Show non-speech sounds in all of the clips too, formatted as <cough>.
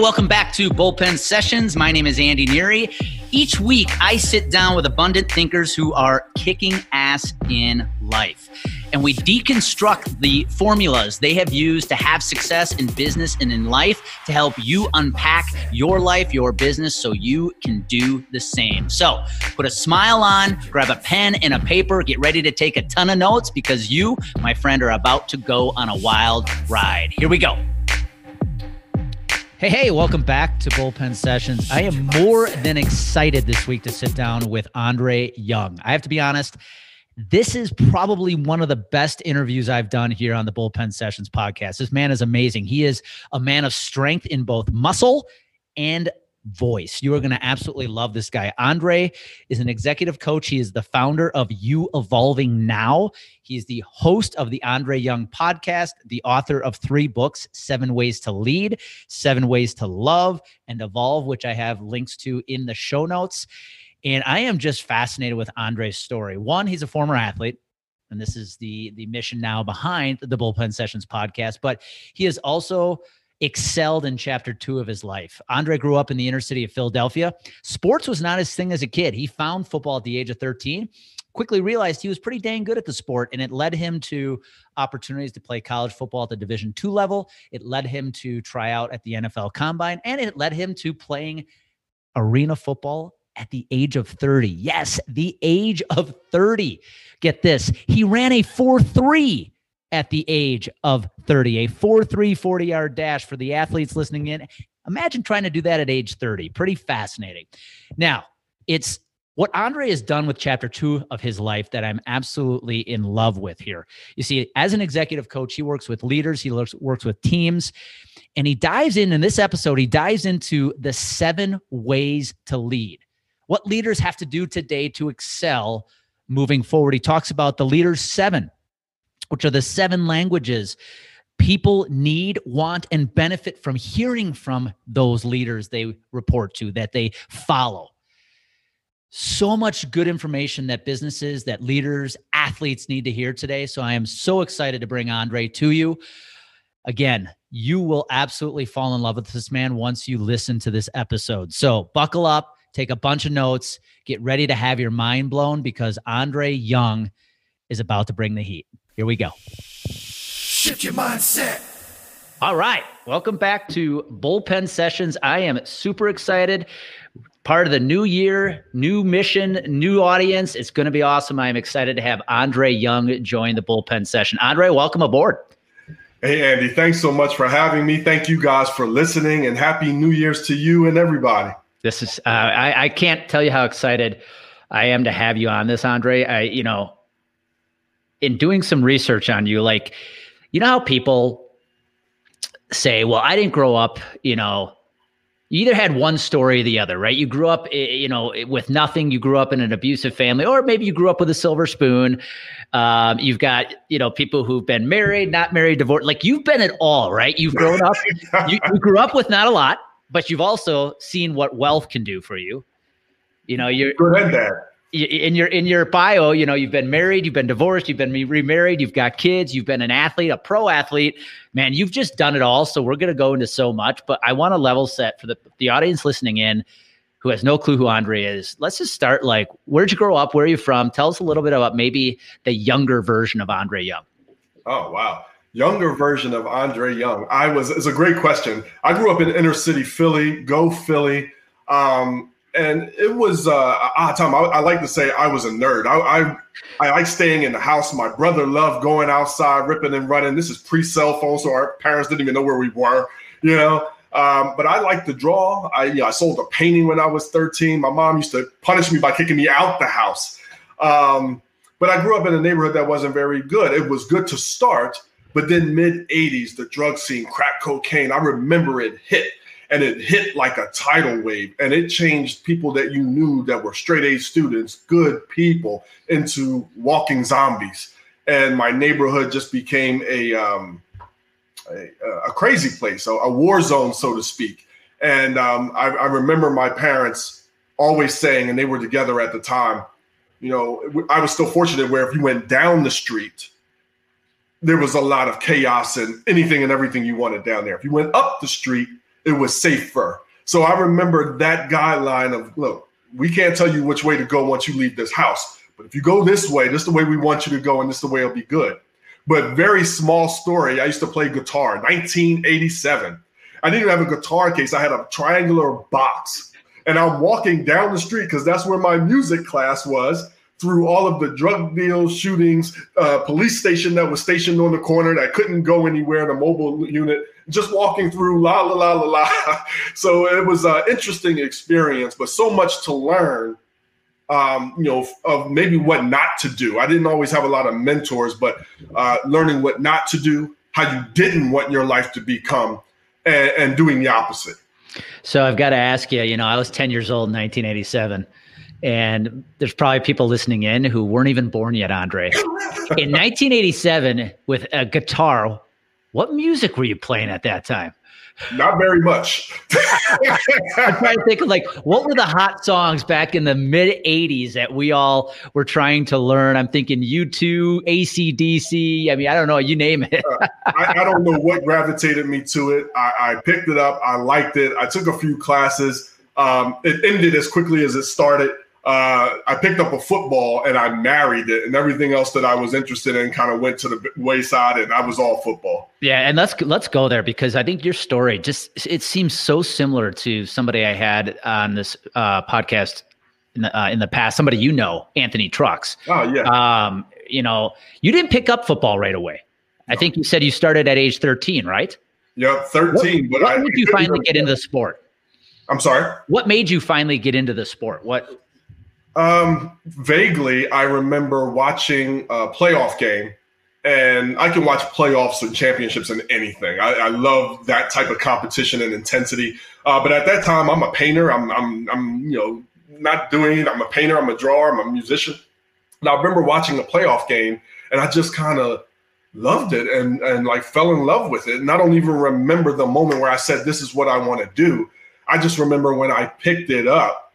welcome back to Bullpen Sessions. My name is Andy Neary. Each week, I sit down with abundant thinkers who are kicking ass in life. And we deconstruct the formulas they have used to have success in business and in life to help you unpack your life, your business, so you can do the same. So put a smile on, grab a pen and a paper, get ready to take a ton of notes because you, my friend, are about to go on a wild ride. Here we go. Hey, hey, welcome back to Bullpen Sessions. I am more than excited this week to sit down with Andre Young. I have to be honest, this is probably one of the best interviews I've done here on the Bullpen Sessions podcast. This man is amazing. He is a man of strength in both muscle and voice. You are going to absolutely love this guy. Andre is an executive coach. He is the founder of You Evolving Now. He's the host of the Andre Young podcast, the author of three books Seven Ways to Lead, Seven Ways to Love, and Evolve, which I have links to in the show notes. And I am just fascinated with Andre's story. One, he's a former athlete and this is the the mission now behind the bullpen sessions podcast but he is also excelled in chapter two of his life. Andre grew up in the inner city of Philadelphia. Sports was not his thing as a kid. He found football at the age of 13, quickly realized he was pretty dang good at the sport, and it led him to opportunities to play college football at the Division two level. It led him to try out at the NFL combine, and it led him to playing arena football at the age of 30. Yes, the age of 30. Get this. He ran a 4 3 at the age of 30, a 4 3 40 yard dash for the athletes listening in. Imagine trying to do that at age 30. Pretty fascinating. Now, it's what Andre has done with chapter two of his life that I'm absolutely in love with here. You see, as an executive coach, he works with leaders, he works, works with teams, and he dives in, in this episode, he dives into the seven ways to lead. What leaders have to do today to excel moving forward. He talks about the leaders seven which are the seven languages people need, want, and benefit from hearing from those leaders they report to, that they follow. So much good information that businesses, that leaders, athletes need to hear today. So I am so excited to bring Andre to you. Again, you will absolutely fall in love with this man once you listen to this episode. So buckle up, take a bunch of notes, get ready to have your mind blown because Andre Young is about to bring the heat. Here we go. Shift your mindset. All right. Welcome back to Bullpen Sessions. I am super excited. Part of the new year, new mission, new audience. It's going to be awesome. I am excited to have Andre Young join the Bullpen Session. Andre, welcome aboard. Hey, Andy. Thanks so much for having me. Thank you guys for listening and happy New Year's to you and everybody. This is, uh, I, I can't tell you how excited I am to have you on this, Andre. I, you know, in doing some research on you, like, you know how people say, well, I didn't grow up, you know, you either had one story or the other, right? You grew up, you know, with nothing. You grew up in an abusive family, or maybe you grew up with a silver spoon. Um, you've got, you know, people who've been married, not married, divorced. Like you've been at all, right? You've grown up, <laughs> you, you grew up with not a lot, but you've also seen what wealth can do for you. You know, you're good at that in your in your bio, you know, you've been married, you've been divorced, you've been remarried, you've got kids, you've been an athlete, a pro athlete. Man, you've just done it all. So we're going to go into so much, but I want to level set for the the audience listening in who has no clue who Andre is. Let's just start like where'd you grow up? Where are you from? Tell us a little bit about maybe the younger version of Andre Young. Oh, wow. Younger version of Andre Young. I was it's a great question. I grew up in inner city Philly, go Philly. Um, and it was uh, odd time. I, I, like to say I was a nerd. I, I I like staying in the house. My brother loved going outside, ripping and running. This is pre-cell phone, so our parents didn't even know where we were, you know. Um, but I like to draw. I, you know, I sold a painting when I was 13. My mom used to punish me by kicking me out the house. Um, but I grew up in a neighborhood that wasn't very good. It was good to start, but then mid 80s, the drug scene, crack cocaine, I remember it hit and it hit like a tidal wave and it changed people that you knew that were straight A students, good people, into walking zombies. And my neighborhood just became a um, a, a, crazy place, a, a, war zone, so to speak. And um, I, I remember my parents always saying, and they were together at the time, you know, I was still fortunate where if you went down the street, there was a lot of chaos and anything and everything you wanted down there. If you went up the street, it was safer. So I remember that guideline of look, we can't tell you which way to go once you leave this house. But if you go this way, this is the way we want you to go, and this is the way it'll be good. But very small story. I used to play guitar, 1987. I didn't even have a guitar case. I had a triangular box. And I'm walking down the street because that's where my music class was through all of the drug deals, shootings, uh, police station that was stationed on the corner that couldn't go anywhere, the mobile unit, just walking through la la la la la. <laughs> so it was an interesting experience, but so much to learn. Um, you know, of maybe what not to do. I didn't always have a lot of mentors, but uh, learning what not to do, how you didn't want your life to become, and, and doing the opposite. So I've got to ask you. You know, I was 10 years old in 1987 and there's probably people listening in who weren't even born yet, Andre. <laughs> In 1987, with a guitar, what music were you playing at that time? Not very much. I'm trying to think of like what were the hot songs back in the mid 80s that we all were trying to learn. I'm thinking U2, ACDC. I mean, I don't know, you name it. uh, I, I, don't know what gravitated me to it. I, I, picked it up, I liked it. I took a few classes. Um, it ended as quickly as it started uh, I picked up a football and I married it, and everything else that I was interested in kind of went to the wayside, and I was all football. Yeah, and let's let's go there because I think your story just it seems so similar to somebody I had on this uh, podcast in the, uh, in the past. Somebody you know, Anthony Trucks. Oh yeah. Um, you know, you didn't pick up football right away. No. I think you said you started at age thirteen, right? Yeah, thirteen. What, what I, you finally get into the sport? I'm sorry. What made you finally get into the sport? What um, vaguely, I remember watching a playoff game, and I can watch playoffs and championships and anything. I, I love that type of competition and intensity. Uh, but at that time, I'm a painter. I'm, I'm, I'm, you know, not doing it. I'm a painter. I'm a drawer. I'm a musician. And I remember watching a playoff game, and I just kind of loved it and and like fell in love with it. And I don't even remember the moment where I said, "This is what I want to do." I just remember when I picked it up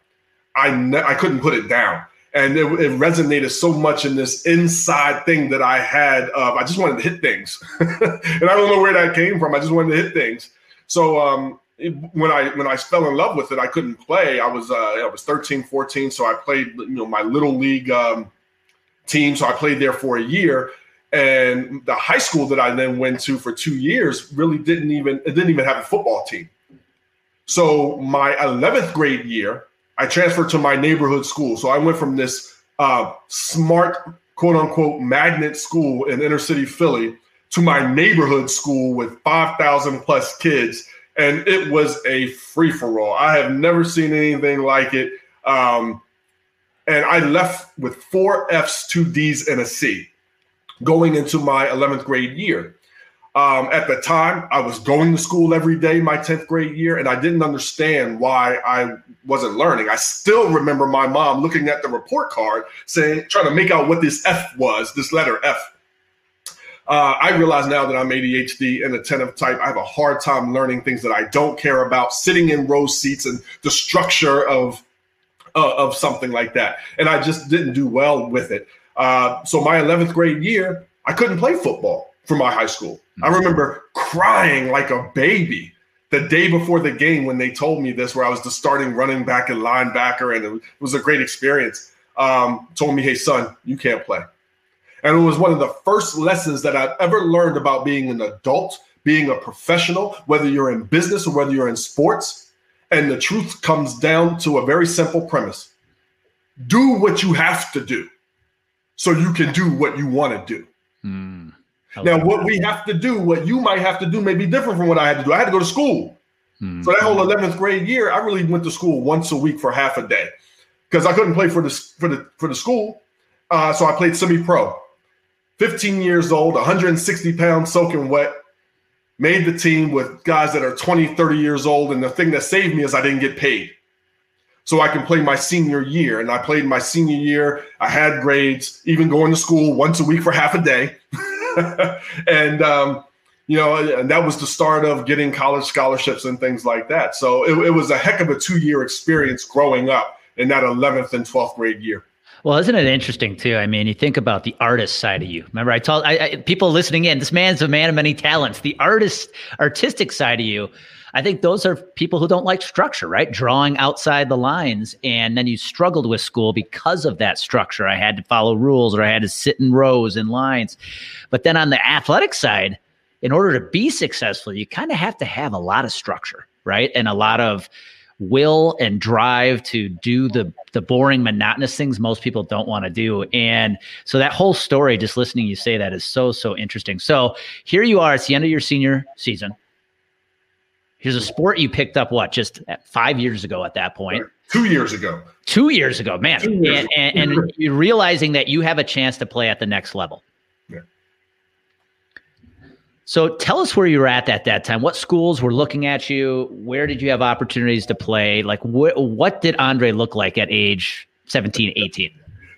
I ne- I couldn't put it down, and it, it, resonated so much in this inside thing that I had. Of, I just wanted to hit things, <laughs> and I don't know where that came from. I just wanted to hit things. So um, it, when I when I fell in love with it, I couldn't play. I was uh, I was 13, 14, so I played you know my little league um, team. So I played there for a year. And the high school that I then went to for two years really didn't even it didn't even have a football team. So my 11th grade year, I transferred to my neighborhood school. So I went from this uh, smart, quote unquote, magnet school in inner city Philly to my neighborhood school with 5,000 plus kids. And it was a free for all. I have never seen anything like it. Um, and I left with four F's, two D's, and a C going into my 11th grade year. Um, at the time, I was going to school every day my 10th grade year, and I didn't understand why I wasn't learning. I still remember my mom looking at the report card saying, trying to make out what this F was, this letter F. Uh, I realize now that I'm ADHD inattentive type, I have a hard time learning things that I don't care about, sitting in row seats and the structure of uh, of something like that. And I just didn't do well with it. Uh, so my 11th grade year, I couldn't play football for my high school. I mm-hmm. remember crying like a baby the day before the game when they told me this, where I was the starting running back and linebacker, and it was a great experience. Um, told me, "Hey, son, you can't play," and it was one of the first lessons that I've ever learned about being an adult, being a professional, whether you're in business or whether you're in sports. And the truth comes down to a very simple premise: do what you have to do, so you can do what you want to do. Mm. Now, what we have to do, what you might have to do, may be different from what I had to do. I had to go to school. Mm-hmm. So that whole 11th grade year, I really went to school once a week for half a day because I couldn't play for the for the for the school. Uh, so I played semi-pro. 15 years old, 160 pounds, soaking wet. Made the team with guys that are 20, 30 years old. And the thing that saved me is I didn't get paid. So I can play my senior year. And I played my senior year. I had grades, even going to school once a week for half a day. <laughs> <laughs> and um, you know, and that was the start of getting college scholarships and things like that. So it, it was a heck of a two year experience growing up in that 11th and 12th grade year. Well, isn't it interesting too? I mean, you think about the artist side of you. Remember, I told I, I, people listening in, this man's a man of many talents. The artist, artistic side of you. I think those are people who don't like structure, right? Drawing outside the lines. And then you struggled with school because of that structure. I had to follow rules or I had to sit in rows and lines. But then on the athletic side, in order to be successful, you kind of have to have a lot of structure, right? And a lot of will and drive to do the the boring monotonous things most people don't want to do and so that whole story just listening you say that is so so interesting so here you are it's the end of your senior season here's a sport you picked up what just five years ago at that point. two years ago two years ago man years and, and, and you're realizing that you have a chance to play at the next level Yeah. so tell us where you were at at that time. What schools were looking at you? Where did you have opportunities to play? Like wh- what did Andre look like at age 17, 18?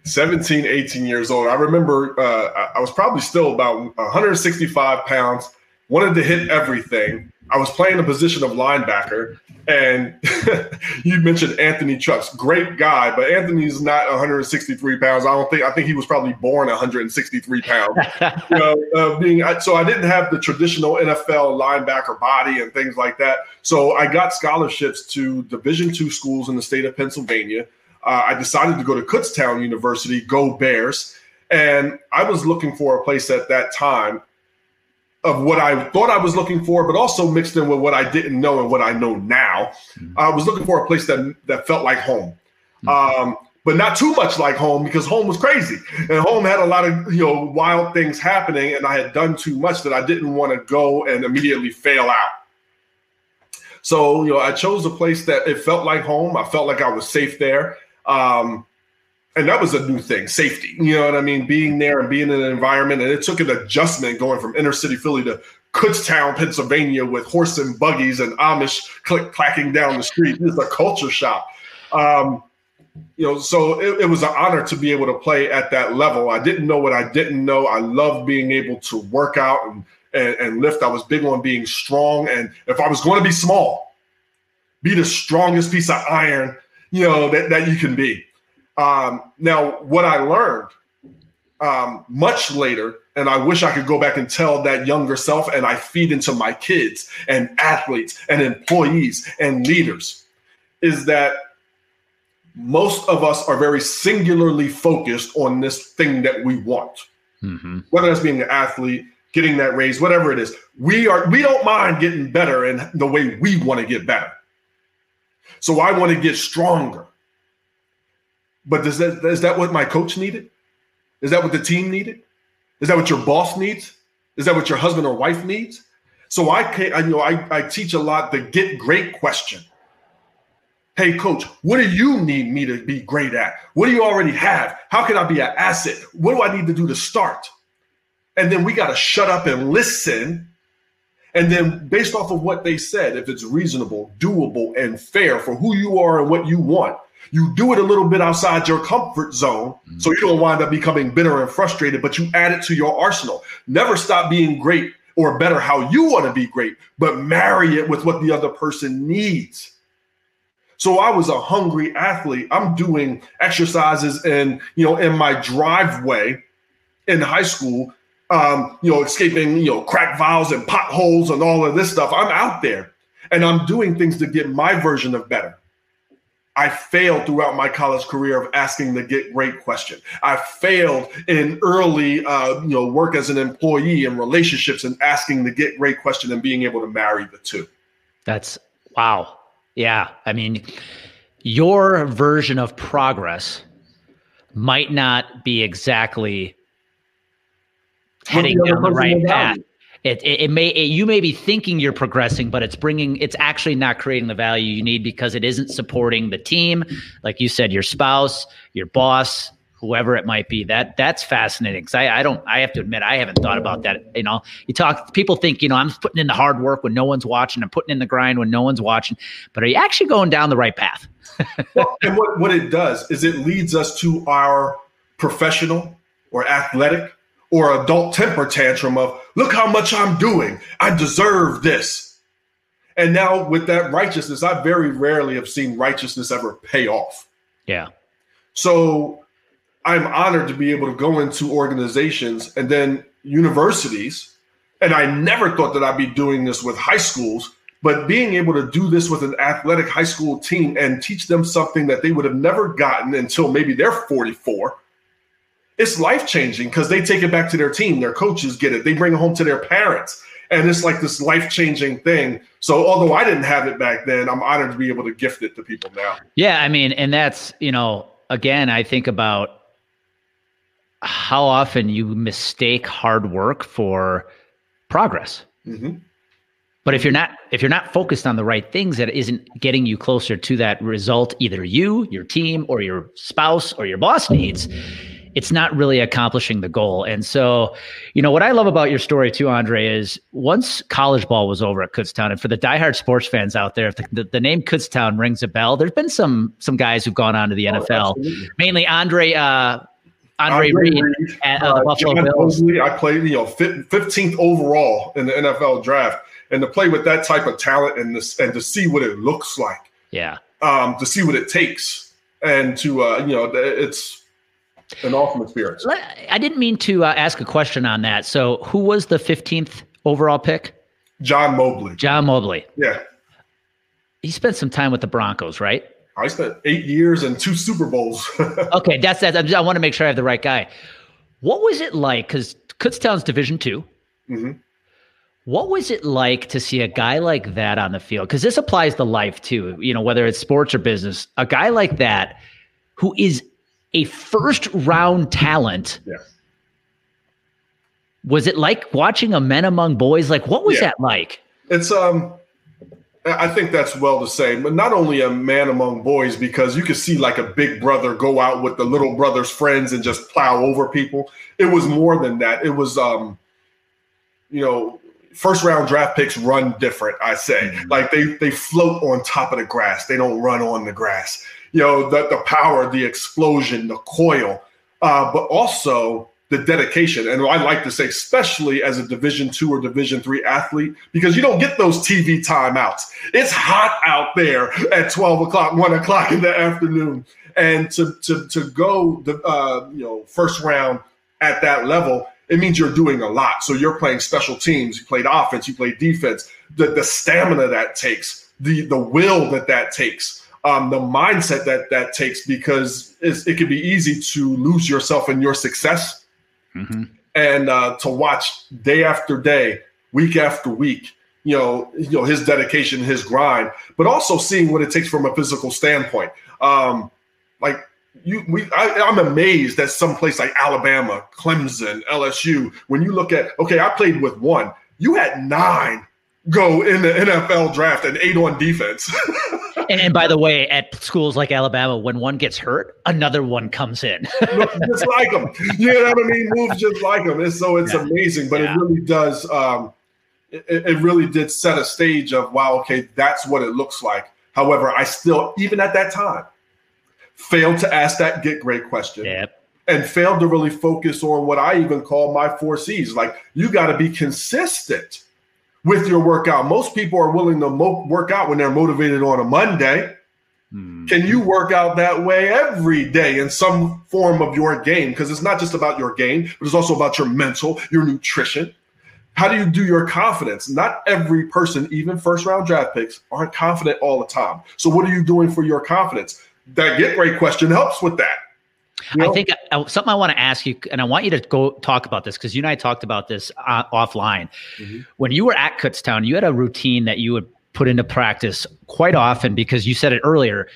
17, 18 years old. I remember uh, I was probably still about 165 pounds, wanted to hit everything. I was playing the position of linebacker, and <laughs> you mentioned Anthony Trucks, great guy, but Anthony's not 163 pounds. I don't think. I think he was probably born 163 pounds. <laughs> you know, uh, being so I didn't have the traditional NFL linebacker body and things like that. So I got scholarships to Division two schools in the state of Pennsylvania. Uh, I decided to go to Kutztown University, go Bears, and I was looking for a place at that time of what I thought I was looking for, but also mixed in with what I didn't know and what I know now. Mm-hmm. I was looking for a place that that felt like home, mm-hmm. um, but not too much like home because home was crazy and home had a lot of you know wild things happening, and I had done too much that I didn't want to go and immediately fail out. So you know, I chose a place that it felt like home. I felt like I was safe there. Um, and that was a new thing safety you know what i mean? Being there and being in an environment and it took an adjustment going from inner city philly to kutztown pennsylvania with horse and buggies and amish click clacking down the street. It's a culture shock. Um, you know so it, it, was an honor to be able to play at that level. I didn't know what i didn't know. I loved being able to work out and, and, and lift. I was big on being strong and if i was going to be small be the strongest piece of iron you know that, that you can be um, now, what I learned um, much later, and I wish I could go back and tell that younger self, and I feed into my kids and athletes and employees and leaders, is that most of us are very singularly focused on this thing that we want. Mm-hmm. Whether that's being an athlete, getting that raise, whatever it is, we are we don't mind getting better in the way we want to get better. So I want to get stronger. But does that is that what my coach needed? Is that what the team needed? Is that what your boss needs? Is that what your husband or wife needs? So I can't, I you know I, I teach a lot the get great question. Hey coach, what do you need me to be great at? What do you already have? How can I be an asset? What do I need to do to start? And then we got to shut up and listen. And then, based off of what they said, if it's reasonable, doable, and fair for who you are and what you want, you do it a little bit outside your comfort zone mm-hmm. so you don't wind up becoming bitter and frustrated, but you add it to your arsenal. Never stop being great or better how you want to be great, but marry it with what the other person needs. So I was a hungry athlete. I'm doing exercises in, you know, in my driveway in high school, um, you know, escaping, you know, crack valves and potholes and all of this stuff. I'm out there and I'm doing things to get my version of better. I failed throughout my college career of asking the get great question. I failed in early, uh, you know, work as an employee and relationships and asking the get great question and being able to marry the two. That's wow. Yeah. I mean, your version of progress might not be exactly heading down the right path. It, it, it may it, you may be thinking you're progressing, but it's bringing it's actually not creating the value you need because it isn't supporting the team, like you said, your spouse, your boss, whoever it might be. That that's fascinating because I, I don't I have to admit I haven't thought about that. You know, you talk people think you know I'm putting in the hard work when no one's watching. I'm putting in the grind when no one's watching. But are you actually going down the right path? <laughs> well, and what what it does is it leads us to our professional or athletic or adult temper tantrum of, look how much I'm doing. I deserve this. And now with that righteousness, I very rarely have seen righteousness ever pay off. Yeah. So I'm honored to be able to go into organizations and then universities. And I never thought that I'd be doing this with high schools, But being able to do this with an athletic high school team and teach them something that they would have never gotten until maybe they're 44, it's life changing because they take it back to their team. Their coaches get it, they bring it home to their parents. And it's like this life changing thing. So, although I didn't have it back then, I'm honored to be able to gift it to people now. Yeah. I mean, and that's, you know, again, I think about how often you mistake hard work for progress. Mm-hmm. But if you're not if you're not focused on the right things, that isn't getting you closer to that result, either you, your team, or your spouse or your boss needs. It's not really accomplishing the goal. And so, you know, what I love about your story too, Andre, is once college ball was over at Kutztown, and for the diehard sports fans out there, if the, the, the name Kutztown rings a bell, there's been some some guys who've gone on to the oh, NFL, mainly Andre uh, Andre, Andre Reed, Reed at uh, the Buffalo John Bills. Mobley, I played, you know, 15th overall in the NFL draft, and to play with that type of talent and this and to see what it looks like, yeah, um, to see what it takes, and to uh, you know, it's an awesome experience. I didn't mean to uh, ask a question on that. So, who was the 15th overall pick? John Mobley. John Mobley. Yeah. He spent some time with the Broncos, right? I spent eight years and two Super Bowls. <laughs> okay, that's that. I want to make sure I have the right guy. What was it like? Because Kutztown's Division 2 mm-hmm. What was it like to see a guy like that on the field? Because this applies to life too. You know, whether it's sports or business, a guy like that who is a first round talent. Yeah. Was it like watching a men among boys? Like, what was yeah. that like? It's um I think that's well to say, but not only a man among boys, because you could see like a big brother go out with the little brother's friends and just plow over people. It was more than that. It was, um, you know, first round draft picks run different. I say, mm-hmm. like they they float on top of the grass. They don't run on the grass. You know, the the power, the explosion, the coil, uh, but also the dedication. And i like to say especially as a division two or division three athlete because you don't get those tv timeouts. It's hot out there at 12 o'clock 1 o'clock in the afternoon. And to to, to go the uh, you know first round at that level it means you're doing a lot. So you're playing special teams. You played offense. You played defense. The, the stamina that takes the the will that that takes um, the mindset that that takes because it can be easy to lose yourself in your success mm-hmm. and uh, to watch day after day, week after week, you know, you know his dedication, his grind, but also seeing what it takes from a physical standpoint. Um, like you, we, I, I'm amazed that some place like Alabama, Clemson, LSU, when you look at, okay, I played with one, you had nine go in the NFL draft and eight on defense. <laughs> <laughs> and, by the way, at schools like Alabama, when one gets hurt, another one comes in. <laughs> just like them. You know what I mean? Moves just like them. And so it's yeah. amazing, but yeah. it really does. Um, it, it really did set a stage of, wow, okay, that's what it looks like. However, I still, even at that time, failed to ask that get great question. Yep and failed to really focus on what I even call my four C's. Like you got to be consistent with your workout. Most people are willing to mo- work out when they're motivated on a Monday. Hmm. Can you work out that way every day in some form of your game? Because it's not just about your game, but it's also about your mental, your nutrition. How do you do your confidence? Not every person, even first round draft picks, aren't confident all the time. So, what are you doing for your confidence? That get great question helps with that. You know? I think uh, something I want to ask you, and I want you to go talk about this because you and I talked about this uh, offline. Mm-hmm. When you were at Kutztown, you had a routine that you would put into practice quite often because you said it earlier.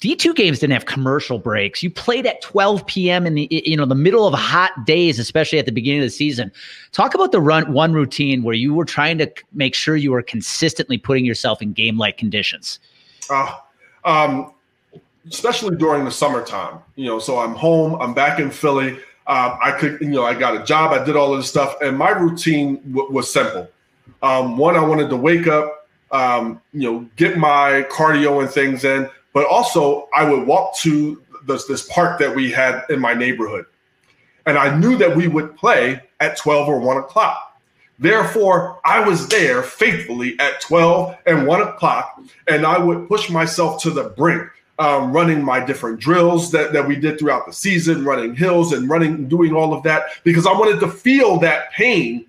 D2 games didn't have commercial breaks. You played at 12 p.m. in the you know the middle of hot days, especially at the beginning of the season. Talk about the run one routine where you were trying to make sure you were consistently putting yourself in game like conditions. Uh, um, especially during the summertime. You know, so I'm home, I'm back in Philly. Uh, I could, you know, I got a job, I did all of this stuff, and my routine w- was simple. Um, one, I wanted to wake up, um, you know, get my cardio and things in, but also I would walk to this, this park that we had in my neighborhood. And I knew that we would play at 12 or 1 o'clock. Therefore, I was there faithfully at 12 and 1 o'clock, and I would push myself to the brink um, running my different drills that, that we did throughout the season, running hills and running, doing all of that because I wanted to feel that pain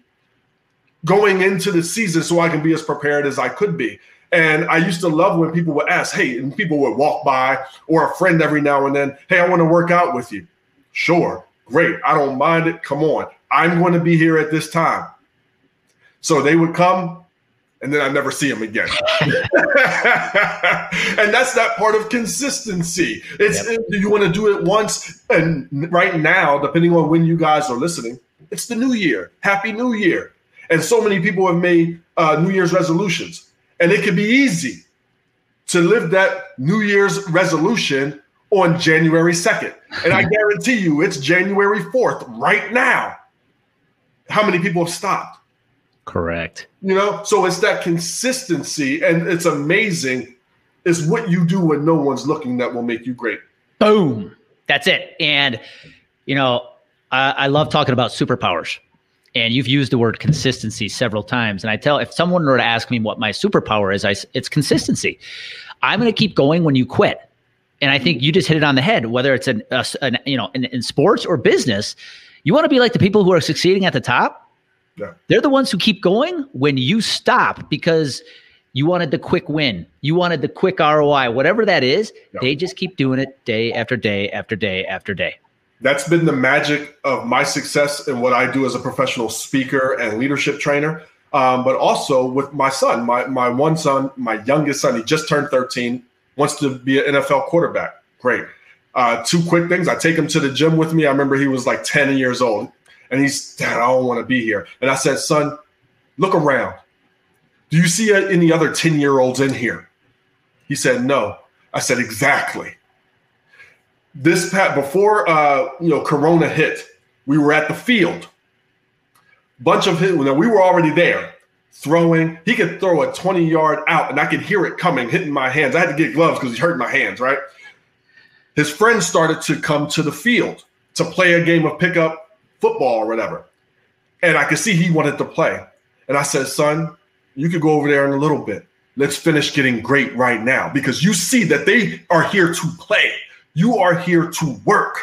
going into the season so I can be as prepared as I could be. And I used to love when people would ask, hey, and people would walk by or a friend every now and then, hey, I want to work out with you. Sure, great. I don't mind it. Come on. I'm going to be here at this time. So they would come and then I never see him again. <laughs> and that's that part of consistency. It's yep. you want to do it once and right now, depending on when you guys are listening, it's the new year. Happy New Year. And so many people have made uh, New Year's resolutions. And it can be easy to live that New Year's resolution on January 2nd. And I <laughs> guarantee you it's January 4th right now. How many people have stopped? Correct. You know, so it's that consistency, and it's amazing. It's what you do when no one's looking that will make you great. Boom. That's it. And, you know, I, I love talking about superpowers and you've used the word consistency several times. And I tell if someone were to ask me what my superpower is, I, it's consistency. I'm going to keep going when you quit. And I think you just hit it on the head. Whether it's an, a, an you know in, in, sports or business, you want to be like the people who are succeeding at the top. Yeah. They're the ones who keep going when you stop because you wanted the quick win, you wanted the quick ROI, whatever that is. Yeah. They just keep doing it day after day after day after day that's been the magic of my success and what I do as a professional speaker and leadership trainer. Um, but also with my son, my my one son, my youngest son, he just turned 13, wants to be an NFL quarterback. Great. Uh, two quick things. I take him to the gym with me. I remember he was like 10 years old, and he's, Dad, I don't want to be here. And I said, Son, look around. Do you see any other 10 year olds in here? He said, No. I said, Exactly this pat before uh, you know Corona hit, we were at the field. Bunch of hit. Now we were already there throwing. He could throw a 20 yard out, and I could hear it coming, hitting my hands. I had to get gloves because he hurt my hands. Right. His friends started to come to the field to play a game of pickup football or whatever, and I could see he wanted to play. And I said, "Son, you could go over there in a little bit. Let's finish getting great right now because you see that they are here to play." You are here to work.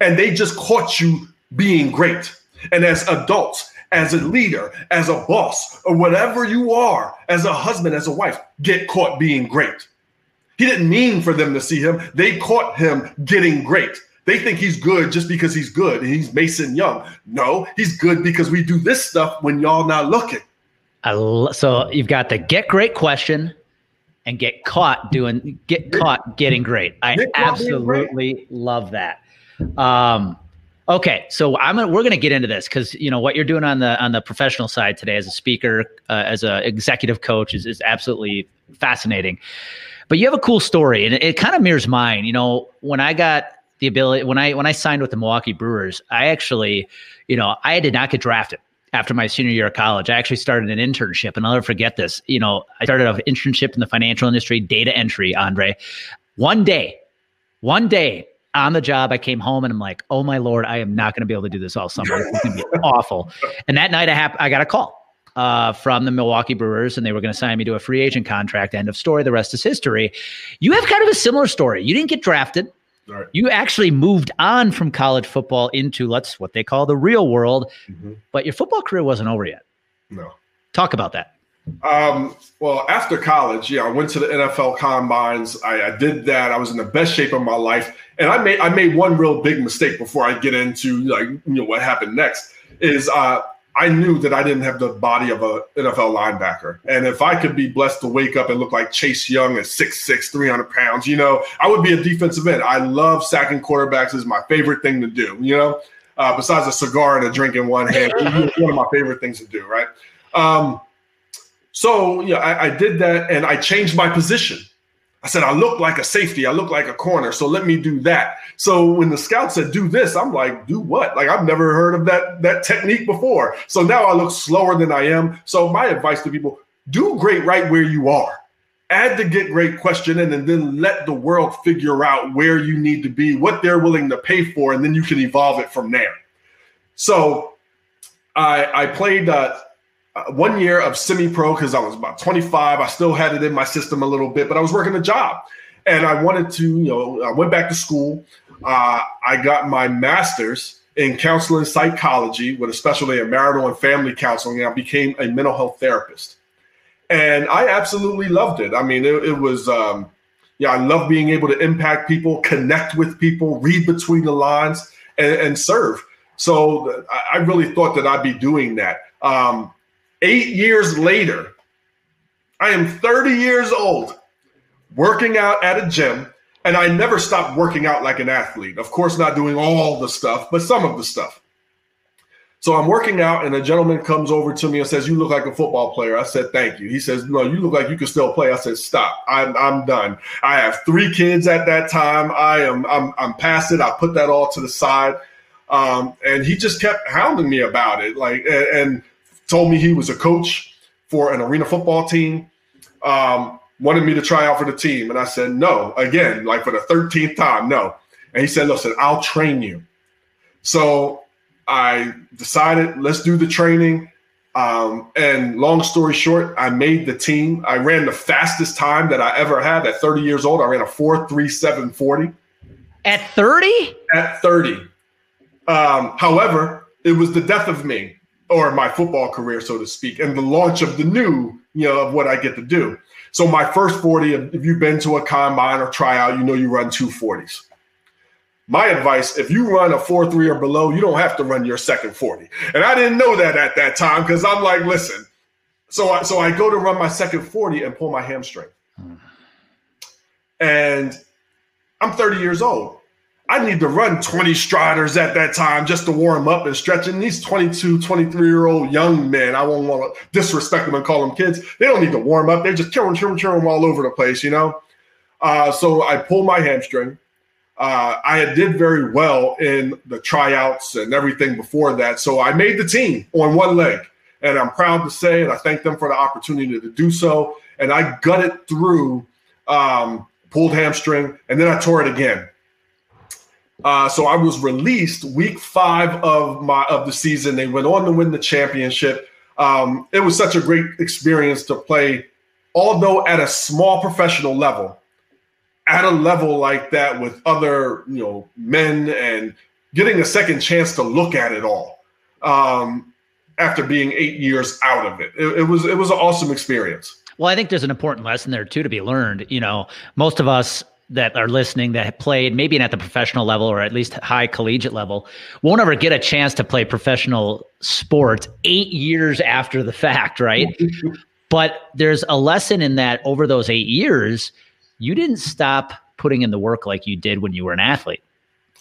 And they just caught you being great. And as adults, as a leader, as a boss, or whatever you are, as a husband, as a wife, get caught being great. He didn't mean for them to see him. They caught him getting great. They think he's good just because he's good and he's Mason Young. No, he's good because we do this stuff when y'all not looking. Lo- so you've got the get great question, and get caught doing get caught getting great. I absolutely great. love that. Um, okay, so I'm gonna, we're going to get into this because you know what you're doing on the on the professional side today as a speaker, uh, as an executive coach is is absolutely fascinating. But you have a cool story, and it, it kind of mirrors mine. You know, when I got the ability when I when I signed with the Milwaukee Brewers, I actually, you know, I did not get drafted after my senior year of college. I actually started an internship, and I'll never forget this. You know, I started an internship in the financial industry, data entry, Andre. One day, one day on the job, I came home and I'm like, oh my lord, I am not going to be able to do this all summer. It's going to be <laughs> awful. And that night, I have I got a call. Uh, from the Milwaukee Brewers, and they were going to sign me to a free agent contract. End of story. The rest is history. You have kind of a similar story. You didn't get drafted. Right. You actually moved on from college football into let's what they call the real world, mm-hmm. but your football career wasn't over yet. No. Talk about that. Um, well, after college, yeah, I went to the NFL combines. I, I, did that. I was in the best shape of my life, and I made I made one real big mistake before I get into like you know what happened next. Is uh, I knew that I didn't have the body of a NFL linebacker. And if I could be blessed to wake up and look like Chase Young at 6'6, 300 pounds, you know, I would be a defensive end. I love sacking quarterbacks is my favorite thing to do, you know, uh, besides a cigar and a drink in one hand, <laughs> one of my favorite things to do, right? Um, so, yeah, I, I did that and I changed my position. I said, I look like a safety. I look like a corner. So let me do that. So when the scout said, do this, I'm like, do what? Like I've never heard of that, that technique before. So now I look slower than I am. So my advice to people, do great right where you are. Add the get great question in and then let the world figure out where you need to be, what they're willing to pay for, and then you can evolve it from there. So I, I played uh, uh, one year of semi-pro because I was about 25. I still had it in my system a little bit, but I was working a job, and I wanted to, you know, I went back to school. Uh, I got my master's in counseling psychology with a specialty in marital and family counseling, and I became a mental health therapist. and I absolutely loved it. I mean, it, it was. Um, yeah, I love being able to impact people, connect with people, read between the lines, and, and serve. So I really thought that I'd be doing that. Um, eight years later, I am 30 years old, working out at a gym, and I never stopped working out like an athlete. Of course, not doing all the stuff, but some of the stuff. So I'm working out, and a gentleman comes over to me and says, "You look like a football player." I said, "Thank you." He says, "No, you look like you can still play." I said, "Stop! I'm I'm done. I have three kids at that time. I am I'm I'm past it. I put that all to the side." Um, and he just kept hounding me about it, like and, and, told me he was a coach for an arena football team. Um, wanted me to try out for the team, and I said no again, like for the thirteenth time, no. And he said, "Listen, I'll train you." So I decided let's do the training. Um, and long story short, I made the team. I ran the fastest time that I ever had at 30 years old. I ran a 4.3740. At 30? At 30. Um, however, it was the death of me or my football career, so to speak, and the launch of the new, you know, of what I get to do. So my first 40, if you've been to a combine or tryout, you know you run two 40s my advice if you run a 4-3 or below you don't have to run your second 40 and i didn't know that at that time because i'm like listen. So I, so I go to run my second 40 and pull my hamstring. Hmm. And i'm 30 years old i need to run 20 striders at that time just to warm up and stretch and these 22 23 year old young men i won't want to disrespect them and call them kids they don't need to warm up they're just churring churring churring all over the place you know uh, so i pull my hamstring uh, I did very well in the tryouts and everything before that. So I made the team on one leg. And I'm proud to say, and I thank them for the opportunity to do so. And I gutted through um, pulled hamstring, and then I tore it again. Uh, so I was released week five of my of the season. They went on to win the championship. Um, it was such a great experience to play, although at a small professional level at a level like that with other you know men and getting a second chance to look at it all um, after being eight years out of it. it. It was it was an awesome experience. Well, I think there's an important lesson there too to be learned. You know, most of us that are listening that have played maybe at the professional level or at least high collegiate level won't ever get a chance to play professional sports eight years after the fact, right? <laughs> but there's a lesson in that over those eight years you didn't stop putting in the work like you did when you were an athlete.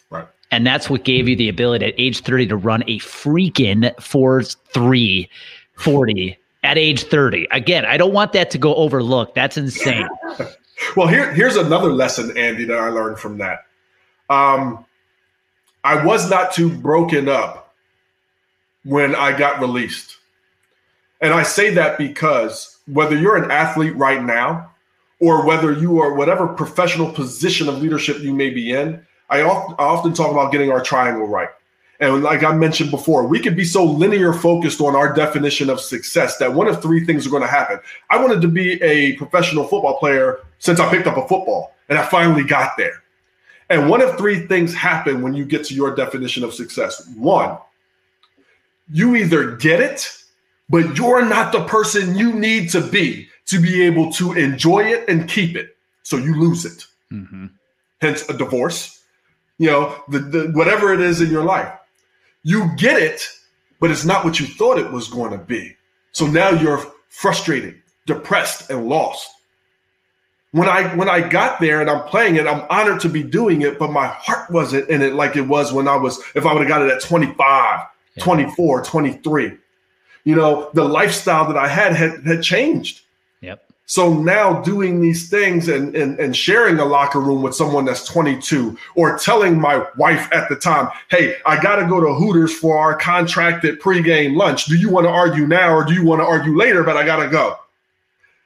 Right. And that's what gave you the ability at age 30 to run a freaking 4 3 40 at age 30. Again, I don't want that to go overlooked. That's insane. <laughs> well, here, here's another lesson, Andy, that I learned from that. Um, I was not too broken up when I got released. And I say that because whether you're an athlete right now or whether you are whatever professional position of leadership you may be in, I often talk about getting our triangle right. And like I mentioned before, we could be so linear focused on our definition of success that one of three things are going to happen. I wanted to be a professional football player since I picked up a football, and I finally got there. And one of three things happen when you get to your definition of success. One, you either get it, but you're not the person you need to be to be able to enjoy it and keep it. So you lose it. Mm-hmm. Hence a divorce, you know, the, the, whatever it is in your life. You get it, but it's not what you thought it was going to be. So now you're frustrated, depressed, and lost. When I when I got there and I'm playing it, I'm honored to be doing it, but my heart wasn't in it like it was when I was if I would have got it at 25, yeah. 24, 23. You know, the lifestyle that I had had, had changed. So now doing these things and, and, and sharing a locker room with someone that's 22 or telling my wife at the time, hey, I got to go to Hooters for our contracted pregame lunch. Do you want to argue now or do you want to argue later? But I got to go.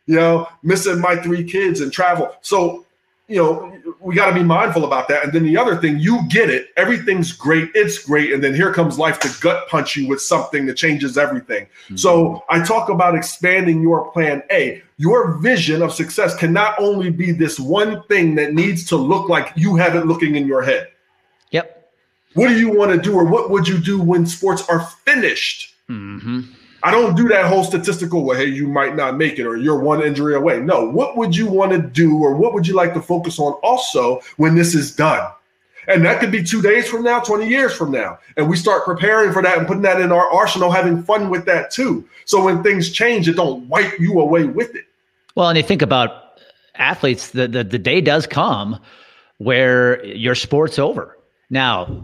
You know, missing my three kids and travel. So you know, we got to be mindful about that. And then the other thing, you get it. Everything's great. It's great. And then here comes life to gut punch you with something that changes everything. Mm-hmm. So I talk about expanding your plan A. Your vision of success can not only be this one thing that needs to look like you have it looking in your head. Yep. What do you want to do, or what would you do when sports are finished? Mm-hmm. I don't do that whole statistical, well, hey, you might not make it or you're one injury away. No, what would you want to do or what would you like to focus on also when this is done? And that could be two days from now, 20 years from now. And we start preparing for that and putting that in our arsenal, having fun with that too. So when things change, it don't wipe you away with it. Well, and you think about athletes, the, the, the day does come where your sport's over. Now,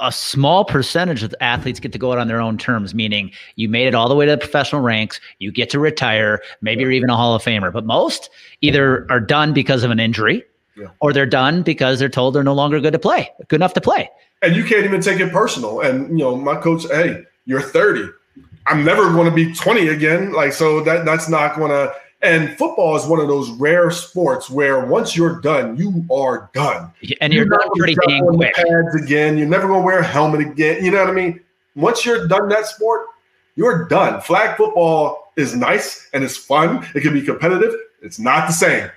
a small percentage of athletes get to go out on their own terms, meaning you made it all the way to the professional ranks, you get to retire, maybe you're even a Hall of Famer. But most either are done because of an injury yeah. or they're done because they're told they're no longer good to play, good enough to play. And you can't even take it personal. And you know, my coach, hey, you're 30. I'm never going to be 20 again. Like, so that that's not going to and football is one of those rare sports where once you're done, you are done. And you're, you're done pretty dang quick. Pads again. You're never going to wear a helmet again. You know what I mean? Once you're done that sport, you're done. Flag football is nice and it's fun. It can be competitive. It's not the same.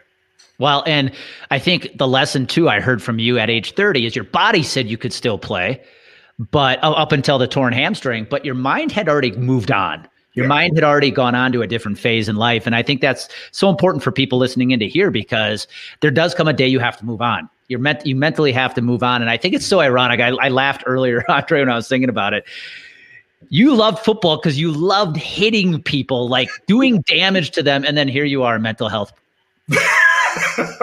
Well, and I think the lesson too I heard from you at age 30 is your body said you could still play, but up until the torn hamstring, but your mind had already moved on. Your yeah. mind had already gone on to a different phase in life. And I think that's so important for people listening into here because there does come a day you have to move on. You're meant you mentally have to move on. And I think it's so ironic. I, I laughed earlier, <laughs> Andre, when I was thinking about it. You loved football because you loved hitting people, like doing damage to them, and then here you are, mental health <laughs>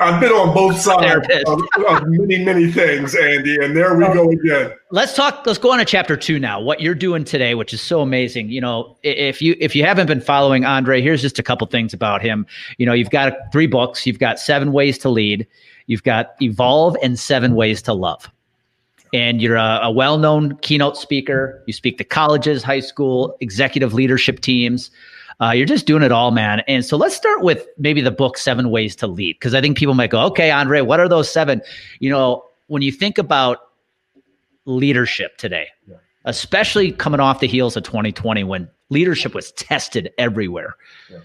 I've been on both sides of, of, many, many things, Andy, and there we oh. go again. Let's talk. Let's go on to chapter two now. What you're doing today, which is so amazing. You know, if you if you haven't been following Andre, here's just a couple things about him. You know, you've got three books. You've got Seven Ways to Lead. You've got Evolve and Seven Ways to Love. And you're a, a well-known keynote speaker. You speak to colleges, high school, executive leadership teams. Uh, you're just doing it all, man. And so let's start with maybe the book Seven Ways to Lead, because I think people might go, okay, Andre, what are those seven? You know, when you think about leadership today, yeah. especially coming off the heels of 2020 when leadership was tested everywhere. Yeah.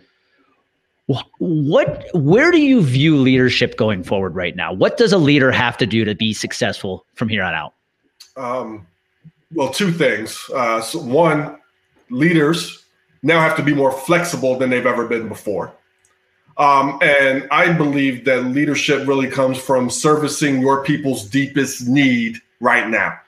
What, where do you view leadership going forward right now? What does a leader have to do to be successful from here on out? Um, well, two things. Uh, so one, leaders now have to be more flexible than they've ever been before. Um, and I believe that leadership really comes from servicing your people's deepest need right now.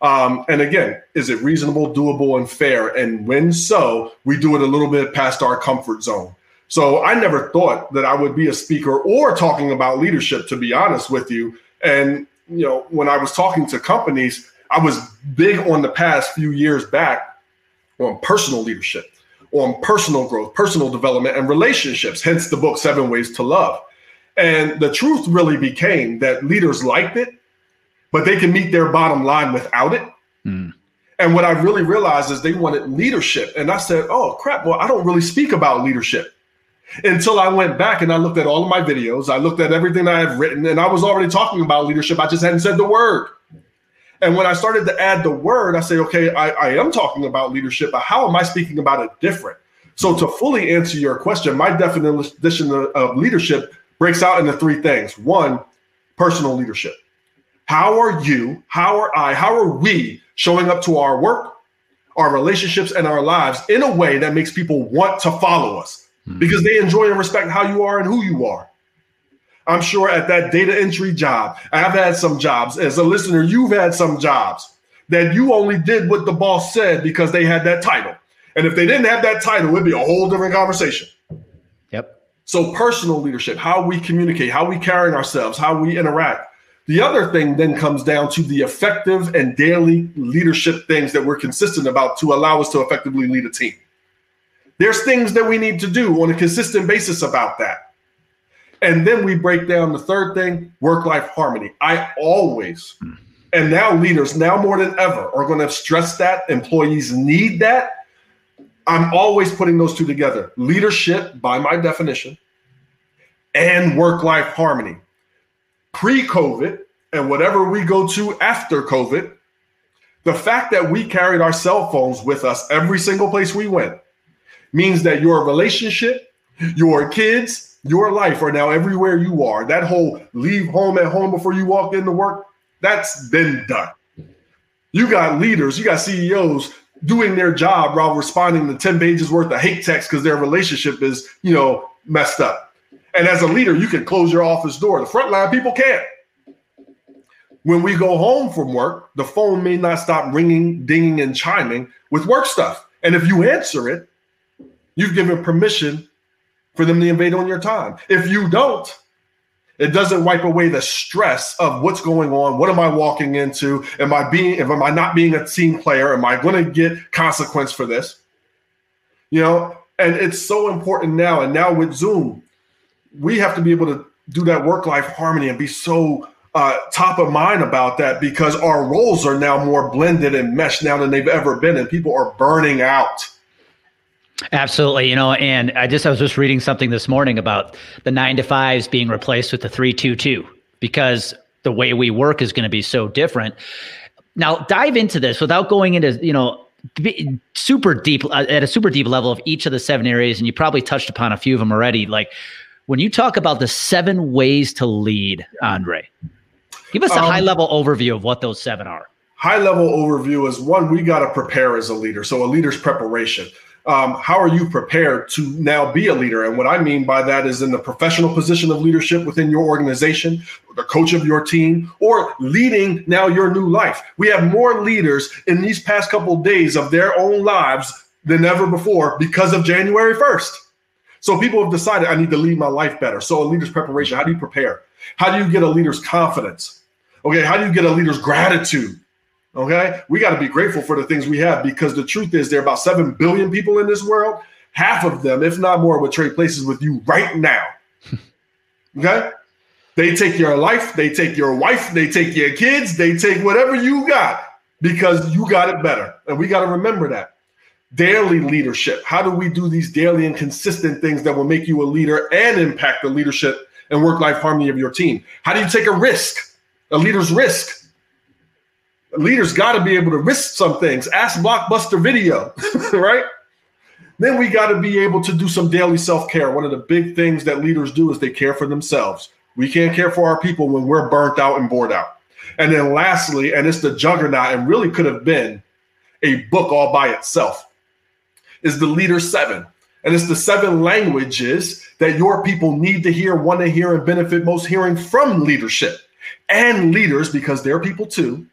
Um, and again, is it reasonable, doable, and fair? And when so, we do it a little bit past our comfort zone. So I never thought that I would be a speaker or talking about leadership, to be honest with you. And you know, when I was talking to companies, I was big on the past few years back on personal leadership on personal growth, personal development, and relationships, hence the book, Seven Ways to Love. And the truth really became that leaders liked it, but they can meet their bottom line without it. Mm. And what I really realized is they wanted leadership. And I said, oh, crap, well, I don't really speak about leadership until I went back and I looked at all of my videos. I looked at everything I had written, and I was already talking about leadership. I just hadn't said the word. And when I started to add the word, I say, okay, I, I am talking about leadership, but how am I speaking about it different? So to fully answer your question, my definition of leadership breaks out into three things. One, personal leadership. How are you, how are I, how are we showing up to our work, our relationships, and our lives in a way that makes people want to follow us mm-hmm. because they enjoy and respect how you are and who you are. I'm sure at that data entry job, I've had some jobs. As a listener, you've had some jobs that you only did what the boss said because they had that title. And if they didn't have that title, it'd be a whole different conversation. Yep. So personal leadership, how we communicate, how we carry ourselves, how we interact. The other thing then comes down to the effective and daily leadership things that we're consistent about to allow us to effectively lead a team. There's things that we need to do on a consistent basis about that. And then we break down the third thing work life harmony. I always, and now leaders, now more than ever, are going to stress that. Employees need that. I'm always putting those two together leadership, by my definition, and work life harmony. Pre COVID, and whatever we go to after COVID, the fact that we carried our cell phones with us every single place we went means that your relationship, your kids, your life right now everywhere you are. That whole leave home at home before you walk into work, that's been done. You got leaders, you got CEOs doing their job while responding to 10 pages worth of hate text because their relationship is, you know, messed up. And as a leader, you can close your office door. The frontline people can't. When we go home from work, the phone may not stop ringing, dinging, and chiming with work stuff. And if you answer it, you've given permission for them to invade on your time. If you don't, it doesn't wipe away the stress of what's going on. What am I walking into? Am I being, if am I not being a team player? Am I going to get consequence for this? You know, and it's so important now. And now with Zoom, we have to be able to do that work life harmony and be so uh, top of mind about that because our roles are now more blended and meshed now than they've ever been, and people are burning out. Absolutely. You know, and I just I was just reading something this morning about the nine to fives being replaced with the three two two because the way we work is going to be so different. Now, dive into this without going into, you know, super deep uh, at a super deep level of each of the seven areas and you probably touched upon a few of them already like when you talk about the seven ways to lead andre give us a um, high level overview of what those seven are high level overview is one we got to prepare as a leader so a leader's preparation um, how are you prepared to now be a leader? And what I mean by that is in the professional position of leadership within your organization, the coach of your team, or leading now your new life. We have more leaders in these past couple of days of their own lives than ever before because of January 1st. So people have decided I need to lead my life better. So a leader's preparation, how do you prepare? How do you get a leader's confidence? Okay, how do you get a leader's gratitude? Okay. We got to be grateful for the things we have because the truth is there are about 7 billion people in this world. Half of them, if not more, would trade places with you right now. <laughs> Okay. They take your life, they take your wife, they take your kids, they take whatever you got because you got it better. And we got to remember that. Daily leadership. How do we do these daily and consistent things that will make you a leader and impact the leadership and work life harmony of your team? How do you take a risk? A leader's risk leaders got to be able to risk some things. Ask Blockbuster Video, <laughs> right? Then we got to be able to do some daily self care. One of the big things that leaders do is they care for themselves. We can't care for our people when we're burnt out and bored out. And then lastly, and it's the juggernaut and really could have been a book all by itself, is the Leader Seven. And it's the seven languages that your people need to hear, want to hear, and benefit most hearing from leadership and leaders, because they're people too,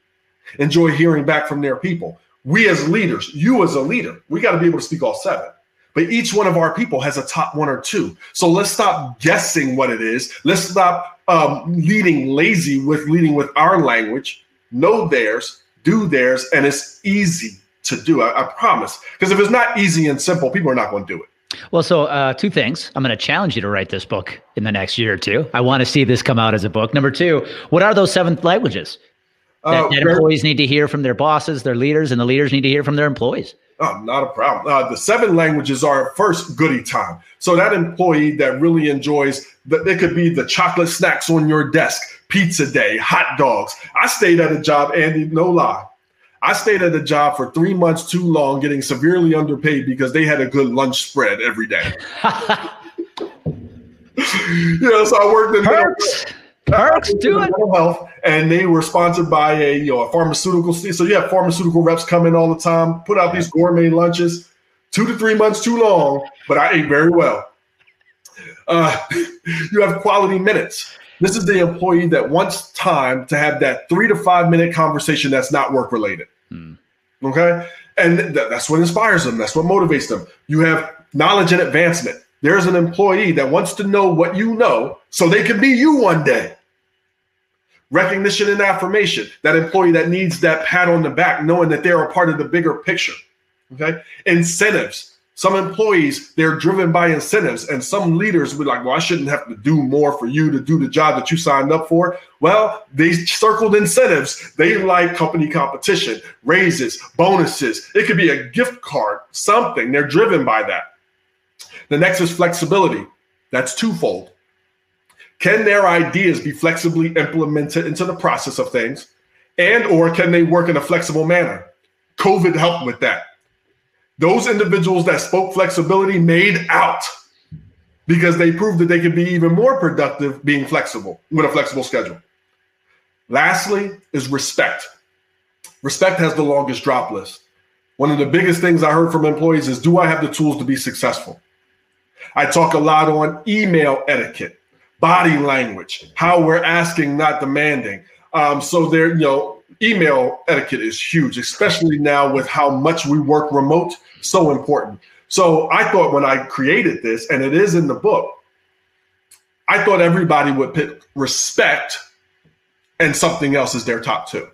enjoy hearing back from their people. We as leaders, you as a leader, we got to be able to speak all seven. But each one of our people has a top one or two. So let's stop guessing what it is. Let's stop um, leading lazy with leading with our language. Know theirs, do theirs, and it's easy to do. I, I promise. Because if it's not easy and simple, people are not going to do it. Well, so uh, two things. I'm going to challenge you to write this book in the next year or two. I want to see this come out as a book. Number two, what are those seven languages? That, uh, that employees need to hear from their bosses, their leaders, and the leaders need to hear from their employees. Oh, not a problem. Uh, the seven languages are first goody time. So that employee that really enjoys that there could be the chocolate snacks on your desk, pizza day, hot dogs. I stayed at a job, Andy, no lie. I stayed at a job for three months too long, getting severely underpaid because they had a good lunch spread every day. <laughs> <laughs> you know, so I worked in Perks. Perks, do it. Health, and they were sponsored by a you know a pharmaceutical. So you have pharmaceutical reps come in all the time, put out these gourmet lunches. Two to three months too long, but I ate very well. Uh, <laughs> you have quality minutes. This is the employee that wants time to have that three to five minute conversation that's not work related. Hmm. Okay. And th- that's what inspires them. That's what motivates them. You have knowledge and advancement. There's an employee that wants to know what you know so they can be you one day recognition and affirmation, that employee that needs that pat on the back, knowing that they're a part of the bigger picture. Okay. Incentives. Some employees, they're driven by incentives, and some leaders will be like, Well, I shouldn't have to do more for you to do the job that you signed up for. Well, they circled incentives. They like company competition, raises, bonuses. It could be a gift card, something. They're driven by that. The next is flexibility. That's twofold. Can their ideas be flexibly implemented into the process of things? And or can they work in a flexible manner? COVID helped with that. Those individuals that spoke flexibility made out because they proved that they could be even more productive being flexible with a flexible schedule. Lastly is respect. Respect has the longest drop list. one of the biggest things I heard from employees is do I have the tools to be successful? I talk a lot on email etiquette, body language, how we're asking, not demanding. Um, so there, you know, email etiquette is huge, especially now with how much we work remote. So important. So I thought when I created this, and it is in the book, I thought everybody would pick respect and something else is their top two.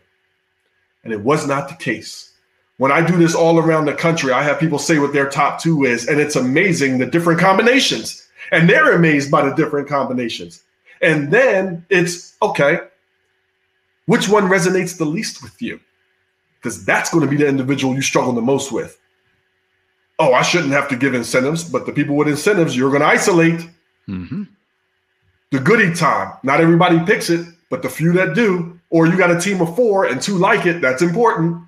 And it was not the case. When I do this all around the country, I have people say what their top two is, and it's amazing the different combinations. And they're amazed by the different combinations. And then it's okay, which one resonates the least with you? Because that's going to be the individual you struggle the most with. Oh, I shouldn't have to give incentives, but the people with incentives, you're going to isolate. Mm-hmm. The goody time, not everybody picks it, but the few that do, or you got a team of four and two like it, that's important.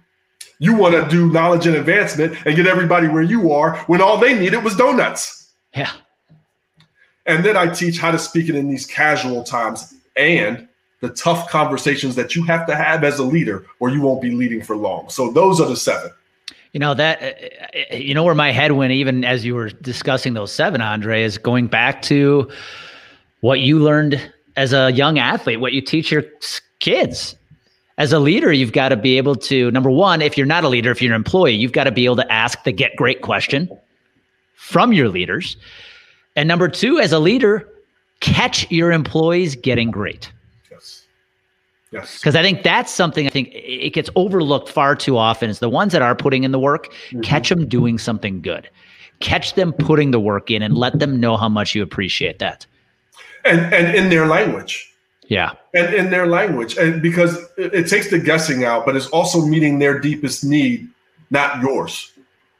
You want to do knowledge and advancement and get everybody where you are when all they needed was donuts. Yeah. And then I teach how to speak it in these casual times and the tough conversations that you have to have as a leader, or you won't be leading for long. So those are the seven. You know that uh, uh, you know where my head went even as you were discussing those seven, Andre, is going back to what you learned as a young athlete, what you teach your kids. As a leader, you've got to be able to number one, if you're not a leader, if you're an employee, you've got to be able to ask the get great question from your leaders. And number two, as a leader, catch your employees getting great. Yes. Yes. Because I think that's something I think it gets overlooked far too often is the ones that are putting in the work, mm-hmm. catch them doing something good. Catch them putting the work in and let them know how much you appreciate that. And and in their language. Yeah. And in their language. And because it, it takes the guessing out, but it's also meeting their deepest need, not yours.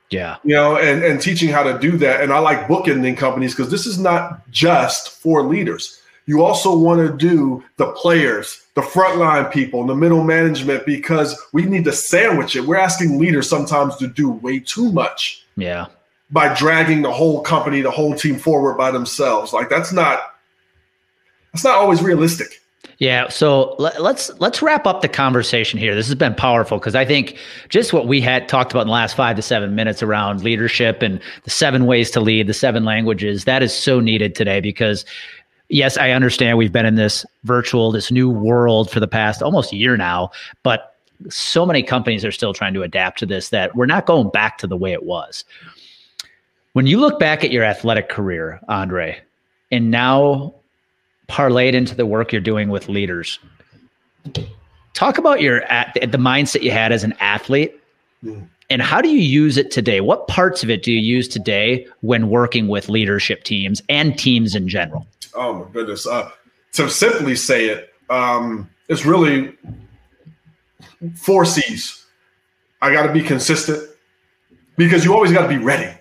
Yeah. You know, and, and teaching how to do that. And I like bookending companies because this is not just for leaders. You also want to do the players, the frontline people, the middle management, because we need to sandwich it. We're asking leaders sometimes to do way too much. Yeah. By dragging the whole company, the whole team forward by themselves. Like that's not that's not always realistic. Yeah, so let, let's let's wrap up the conversation here. This has been powerful because I think just what we had talked about in the last five to seven minutes around leadership and the seven ways to lead, the seven languages, that is so needed today because yes, I understand we've been in this virtual, this new world for the past almost year now, but so many companies are still trying to adapt to this that we're not going back to the way it was. When you look back at your athletic career, Andre, and now parlayed into the work you're doing with leaders, talk about your the mindset you had as an athlete. Mm. And how do you use it today? What parts of it do you use today when working with leadership teams and teams in general? oh my goodness. Uh, to simply say it, um, it's really four C's. I got to be consistent because you always got to be ready.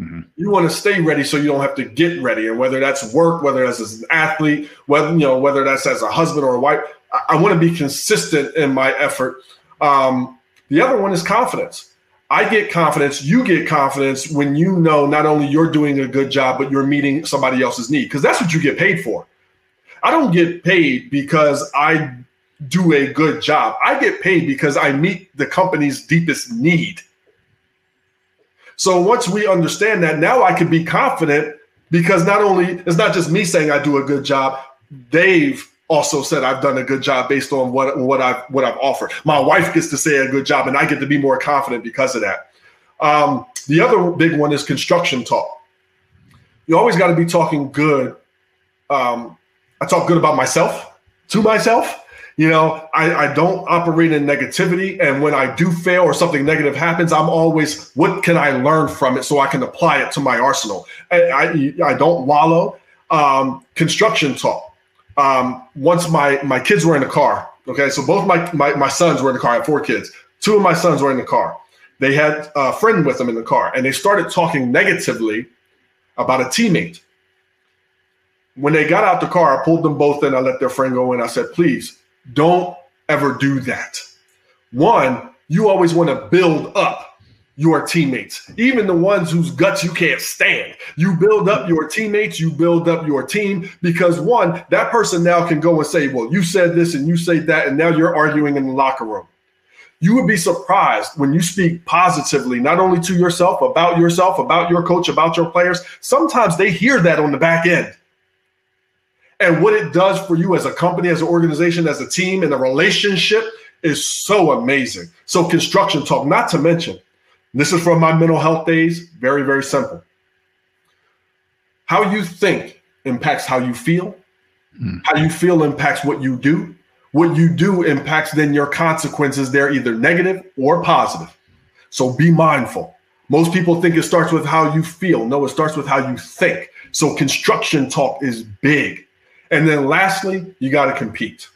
Mm-hmm. You want to stay ready so you don't have to get ready. And whether that's work, whether that's as an athlete, whether you know whether that's as a husband or a wife, I, I want to be consistent in my effort. Um, the other one is confidence. I get confidence, you get confidence when you know not only you're doing a good job, but you're meeting somebody else's need, because that's what you get paid for. I don't get paid because I do a good job. I get paid because I meet the company's deepest need. So once we understand that, now I can be confident because not only it's not just me saying I do a good job, they've also said I've done a good job based on what what I've what I've offered. My wife gets to say a good job, and I get to be more confident because of that. Um, the other big one is construction talk. You always got to be talking good. Um, I talk good about myself to myself. You know, I, I don't operate in negativity. And when I do fail or something negative happens, I'm always, what can I learn from it so I can apply it to my arsenal? I, I, I don't wallow. Um, construction talk um, once my my kids were in the car. Okay, so both my, my my sons were in the car. I have four kids. Two of my sons were in the car. They had a friend with them in the car, and they started talking negatively about a teammate. When they got out the car, I pulled them both in. I let their friend go in. I said, "Please don't ever do that. One, you always want to build up your teammates, even the ones whose guts you can't stand. You build up your teammates, you build up your team because one, that person now can go and say, Well, you said this and you say that, and now you're arguing in the locker room. You would be surprised when you speak positively, not only to yourself, about yourself, about your coach, about your players. Sometimes they hear that on the back end. And what it does for you as a company, as an organization, as a team, and a relationship is so amazing. So, construction talk, not to mention, this is from my mental health days, very, very simple. How you think impacts how you feel. Hmm. How you feel impacts what you do. What you do impacts then your consequences. They're either negative or positive. So be mindful. Most people think it starts with how you feel. No, it starts with how you think. So construction talk is big. And then lastly, you got to compete.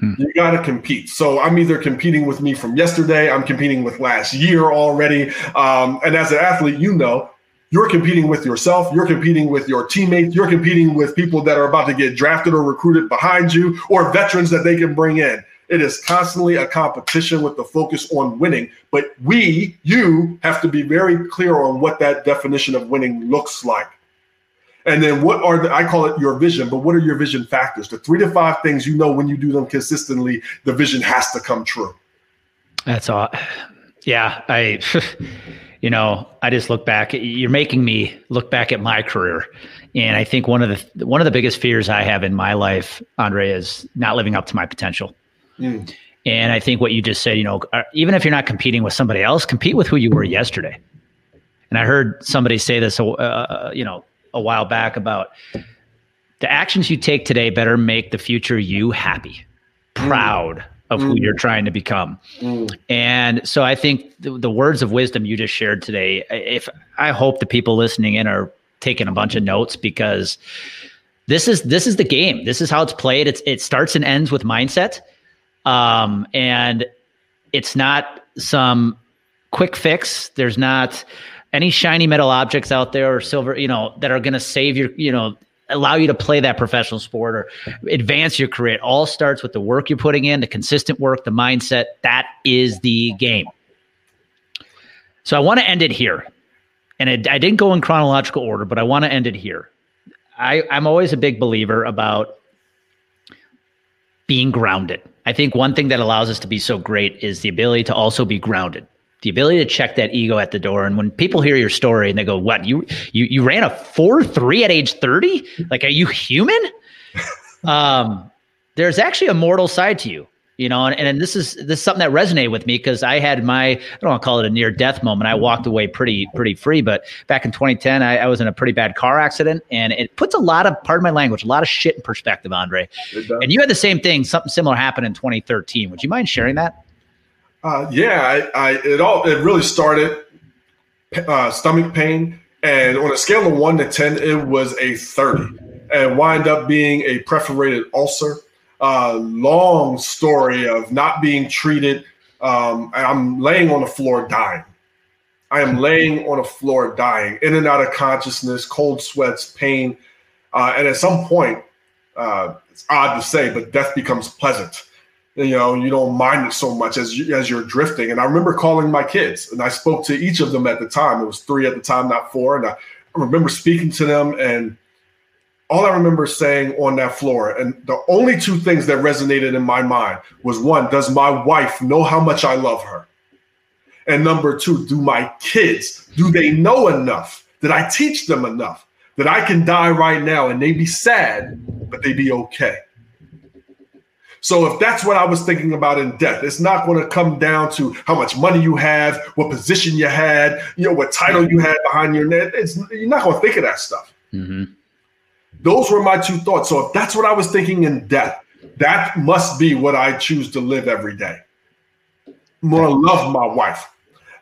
Hmm. You got to compete. So I'm either competing with me from yesterday, I'm competing with last year already. Um, and as an athlete, you know, you're competing with yourself, you're competing with your teammates, you're competing with people that are about to get drafted or recruited behind you, or veterans that they can bring in. It is constantly a competition with the focus on winning. But we, you, have to be very clear on what that definition of winning looks like. And then what are the, I call it your vision, but what are your vision factors? The three to five things you know when you do them consistently, the vision has to come true. That's all. Yeah. I, <laughs> you know, I just look back, you're making me look back at my career. And I think one of the, one of the biggest fears I have in my life, Andre, is not living up to my potential. Mm. And I think what you just said, you know, uh, even if you're not competing with somebody else, compete with who you were yesterday. And I heard somebody say this, uh, uh you know, a while back about the actions you take today better make the future you happy, proud mm. of mm. who you're trying to become. Mm. And so I think the, the, words of wisdom you just shared today, if I hope the people listening in are taking a bunch of notes because this is this is the game. This is how it's played. It's it starts and ends with mindset. Um, and it's not some quick fix. There's not any shiny metal objects out there or silver, you know, that are going to save your, you know, allow you to play that professional sport or advance your career. It all starts with the work you're putting in, the consistent work, the mindset. That is the game. So I want to end it here. And it, I didn't go in chronological order, but I want to end it here. I, I'm always a big believer about being grounded. I think one thing that allows us to be so great is the ability to also be grounded the ability to check that ego at the door. And when people hear your story and they go, "What you you you ran a four three at age thirty? Like, are you human?" <laughs> um, there's actually a mortal side to you, you know. And, and this is this is something that resonated with me because I had my I don't want to call it a near death moment. I walked away pretty pretty free, but back in 2010, I, I was in a pretty bad car accident, and it puts a lot of pardon my language, a lot of shit in perspective, Andre. And you had the same thing. Something similar happened in 2013. Would you mind sharing that? Uh, yeah, I, I, it all it really started uh, stomach pain, and on a scale of one to ten, it was a thirty, and wind up being a perforated ulcer. Uh, long story of not being treated. Um, I'm laying on the floor dying. I am laying on the floor dying, in and out of consciousness, cold sweats, pain, uh, and at some point, uh, it's odd to say, but death becomes pleasant you know you don't mind it so much as you, as you're drifting. And i remember calling my kids and i spoke to each of them at the time. It was three at the time not four. And i remember speaking to them and all i remember saying on that floor and the only two things that resonated in my mind was one does my wife know how much i love her? And number two do my kids do they know enough did i teach them enough that i can die right now and they be sad but they be okay so if that's what I was thinking about in death, it's not going to come down to how much money you have, what position you had, you know, what title you had behind your net. It's you're not going to think of that stuff. Mm-hmm. Those were my two thoughts. So if that's what I was thinking in death, that must be what I choose to live every day. I'm going to love my wife.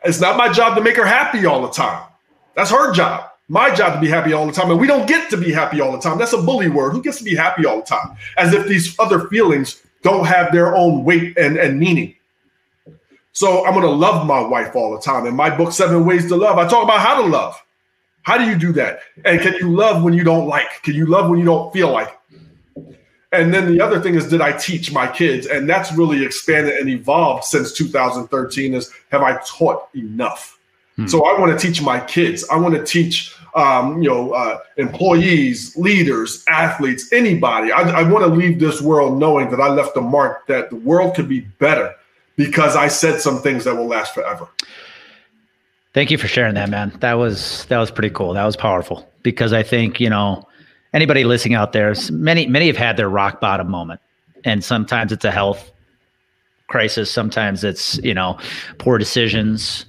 It's not my job to make her happy all the time. That's her job. My job to be happy all the time. And we don't get to be happy all the time. That's a bully word. Who gets to be happy all the time? As if these other feelings don't have their own weight and, and meaning. So I'm going to love my wife all the time. In my book, Seven Ways to Love, I talk about how to love. How do you do that? And can you love when you don't like? Can you love when you don't feel like? And then the other thing is, did I teach my kids? And that's really expanded and evolved since 2013 is have I taught enough? Hmm. So I want to teach my kids. I want to teach um, you know, uh, employees, leaders, athletes, anybody. I, I want to leave this world knowing that I left a mark that the world could be better because I said some things that will last forever. Thank you for sharing that, man. That was that was pretty cool. That was powerful because I think you know anybody listening out there, many many have had their rock bottom moment, and sometimes it's a health crisis, sometimes it's you know poor decisions,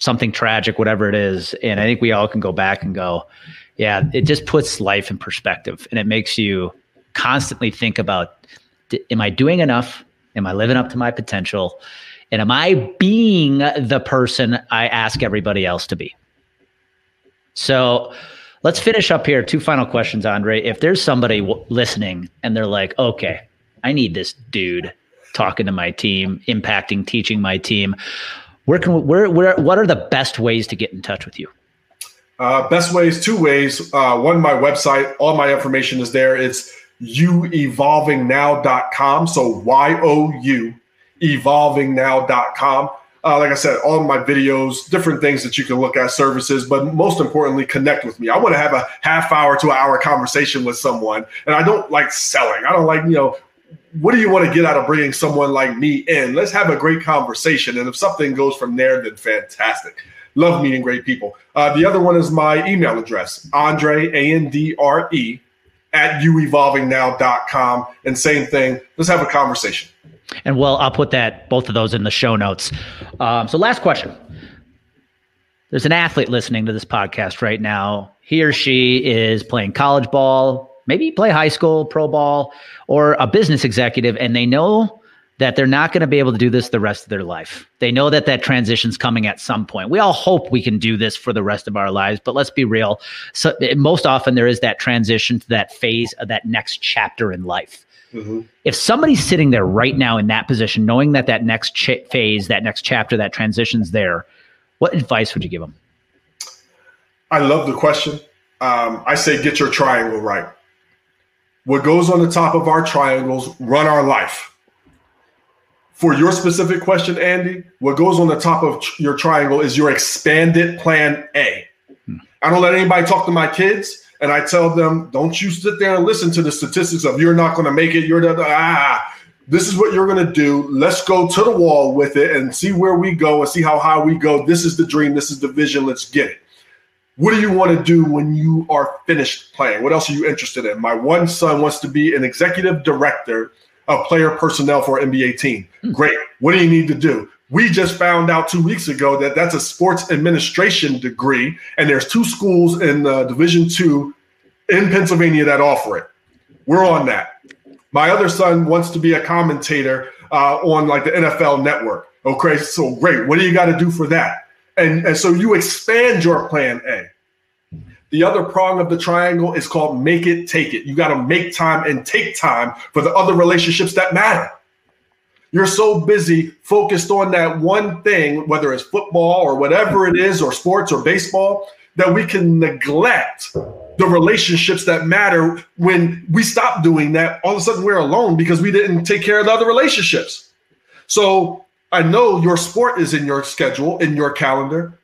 something tragic, whatever it is, and I think we all can go back and go, yeah, it just puts life in perspective, and it makes you constantly think about, am I doing enough? Am I living up to my potential? And am I being the person I ask everybody else to be? So let's finish up here. Two final questions, Andre. If there's somebody w- listening and they're like, okay, I need this dude talking to my team, impacting, teaching my team, where can where where what are the best ways to get in touch with you? Uh, best ways, two ways. Uh, one, my website, all my information is there. It's youevolvingnow.com. So Y O U evolvingnow.com. Uh, like I said, all my videos, different things that you can look at, services, but most importantly, connect with me. I want to have a half hour to an hour conversation with someone. And I don't like selling. I don't like, you know, what do you want to get out of bringing someone like me in? Let's have a great conversation. And if something goes from there, then fantastic. Love meeting great people. Uh, the other one is my email address, Andre, A N D R E, at youevolvingnow.com. And same thing, let's have a conversation. And well, I'll put that both of those in the show notes. Um, so, last question. There's an athlete listening to this podcast right now. He or she is playing college ball, maybe play high school, pro ball, or a business executive, and they know that they're not going to be able to do this the rest of their life. They know that that transition's coming at some point. We all hope we can do this for the rest of our lives, but let's be real. So most often there is that transition to that phase of that next chapter in life. Mm-hmm. If somebody's sitting there right now in that position, knowing that that next ch- phase, that next chapter, that transition's there, what advice would you give them? I love the question. Um, I say get your triangle right. What goes on the top of our triangles run our life. For your specific question, Andy, what goes on the top of your triangle is your expanded plan A. Hmm. I don't let anybody talk to my kids and I tell them, don't you sit there and listen to the statistics of you're not going to make it. You're the ah. This is what you're going to do. Let's go to the wall with it and see where we go and see how high we go. This is the dream. This is the vision. Let's get it. What do you want to do when you are finished playing? What else are you interested in? My one son wants to be an executive director of player personnel for an NBA team. Hmm. Great. What do you need to do? We just found out two weeks ago that that's a sports administration degree, and there's two schools in uh, Division two in Pennsylvania that offer it. We're on that. My other son wants to be a commentator uh, on like the NFL Network. Okay, so great. What do you got to do for that? And and so you expand your plan A. The other prong of the triangle is called make it, take it. You got to make time and take time for the other relationships that matter. You're so busy focused on that one thing, whether it's football or whatever it is, or sports or baseball, that we can neglect the relationships that matter. When we stop doing that, all of a sudden we're alone because we didn't take care of the other relationships. So I know your sport is in your schedule, in your calendar.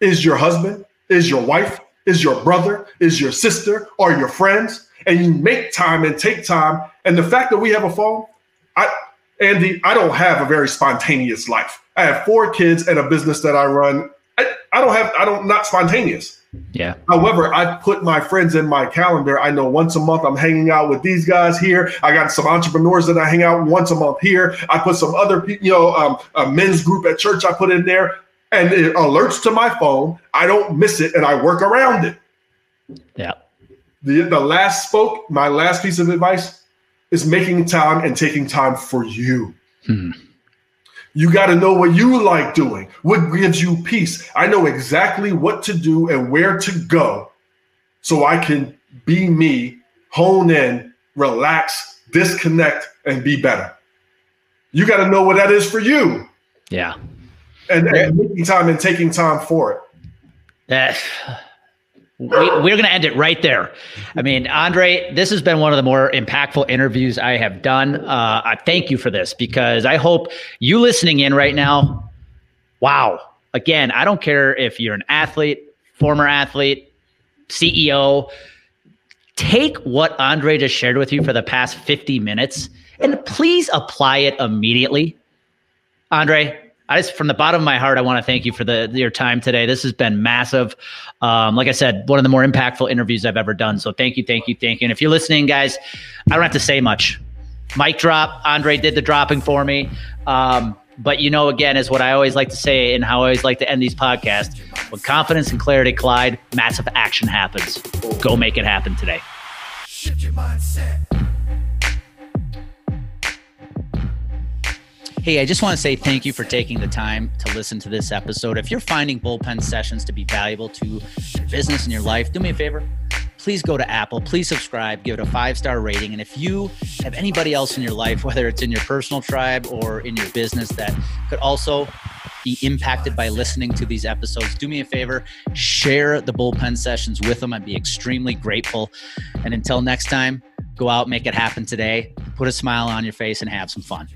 Is your husband, is your wife, is your brother, is your sister, or your friends, and you make time and take time. And the fact that we have a phone, I Andy, I don't have a very spontaneous life. I have four kids and a business that I run. I, I don't have, I don't, not spontaneous. Yeah. However, I put my friends in my calendar. I know once a month I'm hanging out with these guys here. I got some entrepreneurs that I hang out once a month here. I put some other you know, um, a men's group at church I put in there and it alerts to my phone. I don't miss it and I work around it. Yeah. The, the last spoke, my last piece of advice is making time and taking time for you. Hmm. You got to know what you like doing, what gives you peace. I know exactly what to do and where to go so I can be me, hone in, relax, disconnect, and be better. You got to know what that is for you. Yeah. And, and making time and taking time for it. That we, are going to end it right there. I mean, Andre, this has been one of the more impactful interviews I have done. Uh, I thank you for this because I hope you listening in right now. Wow. Again, I don't care if you're an athlete, former athlete, CEO. Take what Andre just shared with you for the past 50 minutes and please apply it immediately Andre, I just from the bottom of my heart, I want to thank you for the your time today. This has been massive. Um, like I said, one of the more impactful interviews I've ever done. So thank you, thank you, thank you. And if you're listening, guys, I don't have to say much. Mic drop. Andre did the dropping for me. Um, but you know, again, is what I always like to say and how I always like to end these podcasts. With confidence and clarity collide, massive action happens. Go make it happen today. Hey, I just want to say thank you for taking the time to listen to this episode. If you're finding bullpen sessions to be valuable to your business and your life, do me a favor. Please go to Apple, please subscribe, give it a five star rating. And if you have anybody else in your life, whether it's in your personal tribe or in your business, that could also be impacted by listening to these episodes, do me a favor, share the bullpen sessions with them. I'd be extremely grateful. And until next time, go out, make it happen today, put a smile on your face, and have some fun.